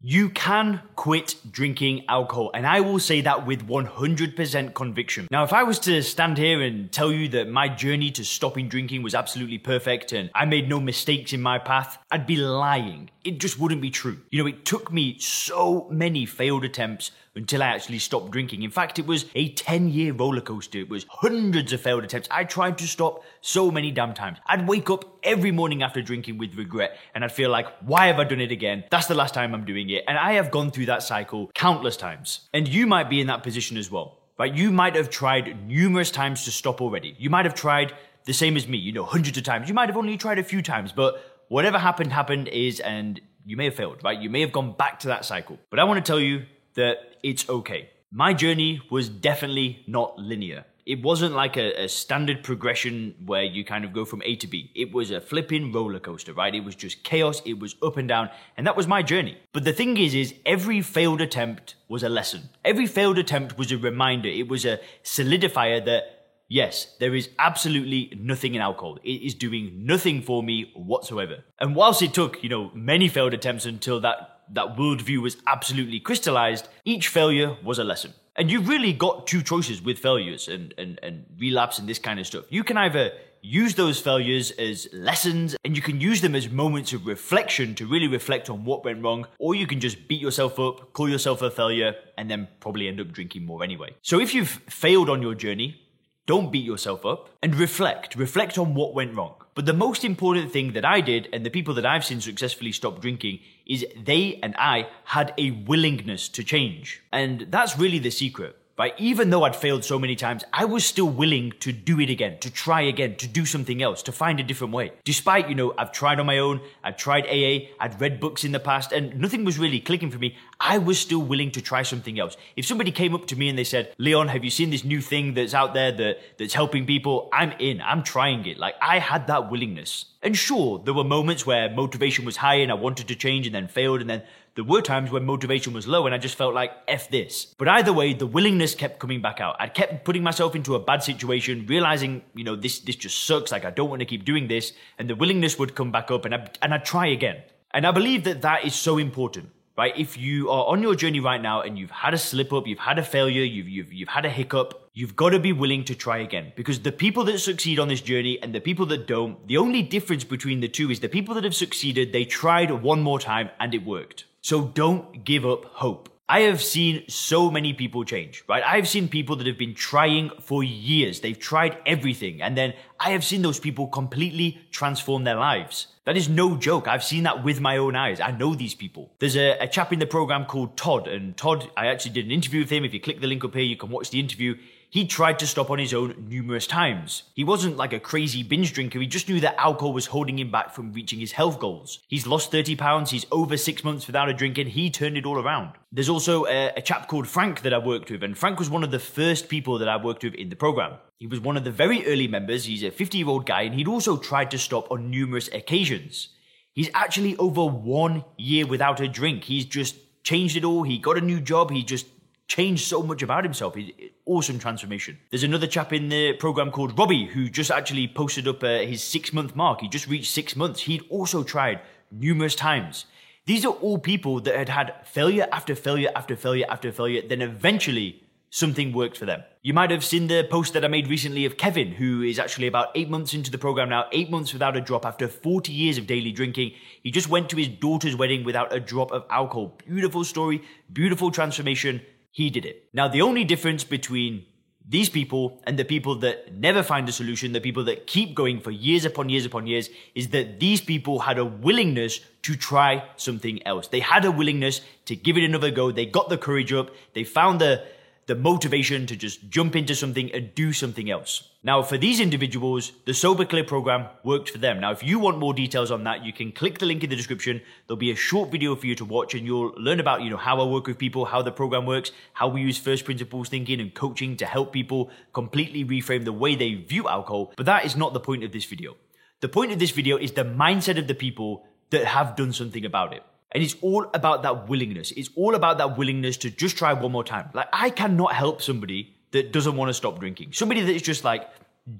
You can quit drinking alcohol, and I will say that with 100% conviction. Now, if I was to stand here and tell you that my journey to stopping drinking was absolutely perfect and I made no mistakes in my path, I'd be lying. It just wouldn't be true. You know, it took me so many failed attempts until I actually stopped drinking. In fact, it was a 10 year roller coaster. It was hundreds of failed attempts. I tried to stop so many damn times. I'd wake up every morning after drinking with regret and I'd feel like, why have I done it again? That's the last time I'm doing it. And I have gone through that cycle countless times. And you might be in that position as well, right? You might have tried numerous times to stop already. You might have tried the same as me, you know, hundreds of times. You might have only tried a few times, but whatever happened, happened is, and you may have failed, right? You may have gone back to that cycle. But I want to tell you that it's okay. My journey was definitely not linear. It wasn't like a, a, standard progression where you kind of go from A to B. It was a flipping roller coaster, right? It was just chaos, it was up and down, and that was my journey. But the thing is, is every failed attempt was a lesson. Every failed attempt was a reminder. It was a solidifier that Yes, there is absolutely nothing in alcohol. It is doing nothing for me whatsoever. And whilst it took, you know, many failed attempts until that that worldview was absolutely crystallized, each failure was a lesson. And you've really got two choices with failures and, and, and relapse and this kind of stuff. You can either use those failures as lessons and you can use them as moments of reflection to really reflect on what went wrong, or you can just beat yourself up, call yourself a failure, and then probably end up drinking more anyway. So if you've failed on your journey, don't beat yourself up and reflect. Reflect on what went wrong. But the most important thing that I did and the people that I've seen successfully stop drinking is they and I had a willingness to change. And that's really the secret. But even though I'd failed so many times, I was still willing to do it again, to try again, to do something else, to find a different way. Despite, you know, I've tried on my own, I've tried AA, I'd read books in the past, and nothing was really clicking for me. I was still willing to try something else. If somebody came up to me and they said, Leon, have you seen this new thing that's out there that, that's helping people? I'm in, I'm trying it. Like, I had that willingness. And sure, there were moments where motivation was high and I wanted to change and then failed and then there were times when motivation was low and I just felt like, F this. But either way, the willingness kept coming back out. I'd kept putting myself into a bad situation, realizing, you know, this, this just sucks. Like, I don't want to keep doing this. And the willingness would come back up and I'd, and I'd try again. And I believe that that is so important right? If you are on your journey right now and you've had a slip up, you've had a failure, you've, you've, you've had a hiccup, you've got to be willing to try again. Because the people that succeed on this journey and the people that don't, the only difference between the two is the people that have succeeded, they tried one more time and it worked. So don't give up hope. I have seen so many people change, right? I've seen people that have been trying for years. They've tried everything. And then I have seen those people completely transform their lives. That is no joke. I've seen that with my own eyes. I know these people. There's a, a chap in the program called Todd. And Todd, I actually did an interview with him. If you click the link up here, you can watch the interview. He tried to stop on his own numerous times. He wasn't like a crazy binge drinker, he just knew that alcohol was holding him back from reaching his health goals. He's lost 30 pounds, he's over six months without a drink, and he turned it all around. There's also a, a chap called Frank that I worked with, and Frank was one of the first people that I worked with in the program. He was one of the very early members, he's a 50 year old guy, and he'd also tried to stop on numerous occasions. He's actually over one year without a drink. He's just changed it all. He got a new job. He just changed so much about himself. Awesome transformation. There's another chap in the program called Robbie who just actually posted up uh, his six month mark. He just reached six months. He'd also tried numerous times. These are all people that had had failure after failure after failure after failure, then eventually something worked for them. You might have seen the post that I made recently of Kevin, who is actually about eight months into the program now, eight months without a drop after 40 years of daily drinking. He just went to his daughter's wedding without a drop of alcohol. Beautiful story, beautiful transformation. He did it. Now, the only difference between these people and the people that never find a solution, the people that keep going for years upon years upon years, is that these people had a willingness to try something else. They had a willingness to give it another go. They got the courage up. They found the the motivation to just jump into something and do something else. Now, for these individuals, the Sober Clear program worked for them. Now, if you want more details on that, you can click the link in the description. There'll be a short video for you to watch and you'll learn about, you know, how I work with people, how the program works, how we use first principles thinking and coaching to help people completely reframe the way they view alcohol. But that is not the point of this video. The point of this video is the mindset of the people that have done something about it. And it's all about that willingness. It's all about that willingness to just try one more time. Like, I cannot help somebody that doesn't want to stop drinking. Somebody that is just like,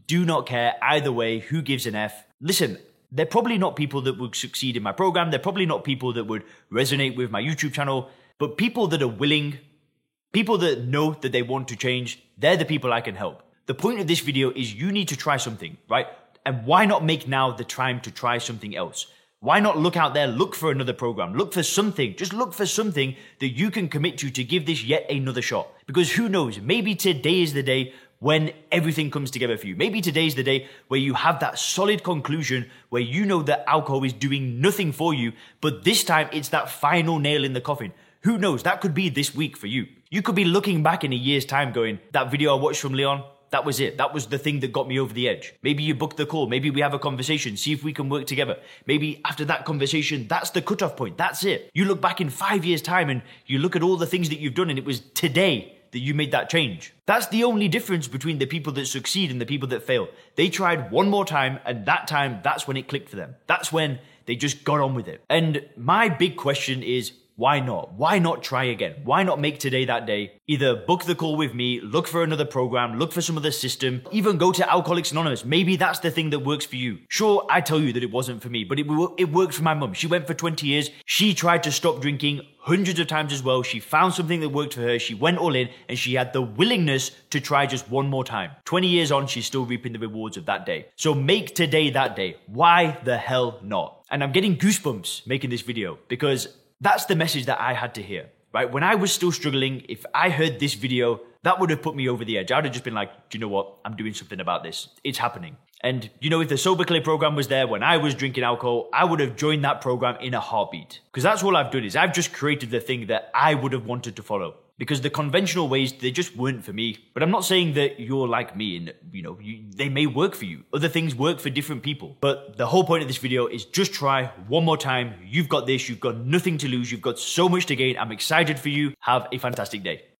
do not care either way, who gives an F. Listen, they're probably not people that would succeed in my program. They're probably not people that would resonate with my YouTube channel, but people that are willing, people that know that they want to change, they're the people I can help. The point of this video is you need to try something, right? And why not make now the time to try something else? Why not look out there, look for another program, look for something, just look for something that you can commit to to give this yet another shot. Because who knows, maybe today is the day when everything comes together for you. Maybe today's the day where you have that solid conclusion where you know that alcohol is doing nothing for you, but this time it's that final nail in the coffin. Who knows, that could be this week for you. You could be looking back in a year's time going, that video I watched from Leon, that was it. That was the thing that got me over the edge. Maybe you book the call. Maybe we have a conversation. See if we can work together. Maybe after that conversation, that's the cutoff point. That's it. You look back in five years' time and you look at all the things that you've done, and it was today that you made that change. That's the only difference between the people that succeed and the people that fail. They tried one more time, and that time, that's when it clicked for them. That's when they just got on with it. And my big question is why not? Why not try again? Why not make today that day? Either book the call with me, look for another program, look for some other system, even go to Alcoholics Anonymous. Maybe that's the thing that works for you. Sure, I tell you that it wasn't for me, but it, it worked for my mum. She went for 20 years. She tried to stop drinking hundreds of times as well. She found something that worked for her. She went all in and she had the willingness to try just one more time. 20 years on, she's still reaping the rewards of that day. So make today that day. Why the hell not? And I'm getting goosebumps making this video because that's the message that I had to hear, right? When I was still struggling, if I heard this video, that would have put me over the edge. I would have just been like, do you know what? I'm doing something about this. It's happening. And you know, if the Sober Clear program was there when I was drinking alcohol, I would have joined that program in a heartbeat. Because that's all I've done is I've just created the thing that I would have wanted to follow because the conventional ways they just weren't for me. But I'm not saying that you're like me and you know you, they may work for you. Other things work for different people. But the whole point of this video is just try one more time. You've got this. You've got nothing to lose. You've got so much to gain. I'm excited for you. Have a fantastic day.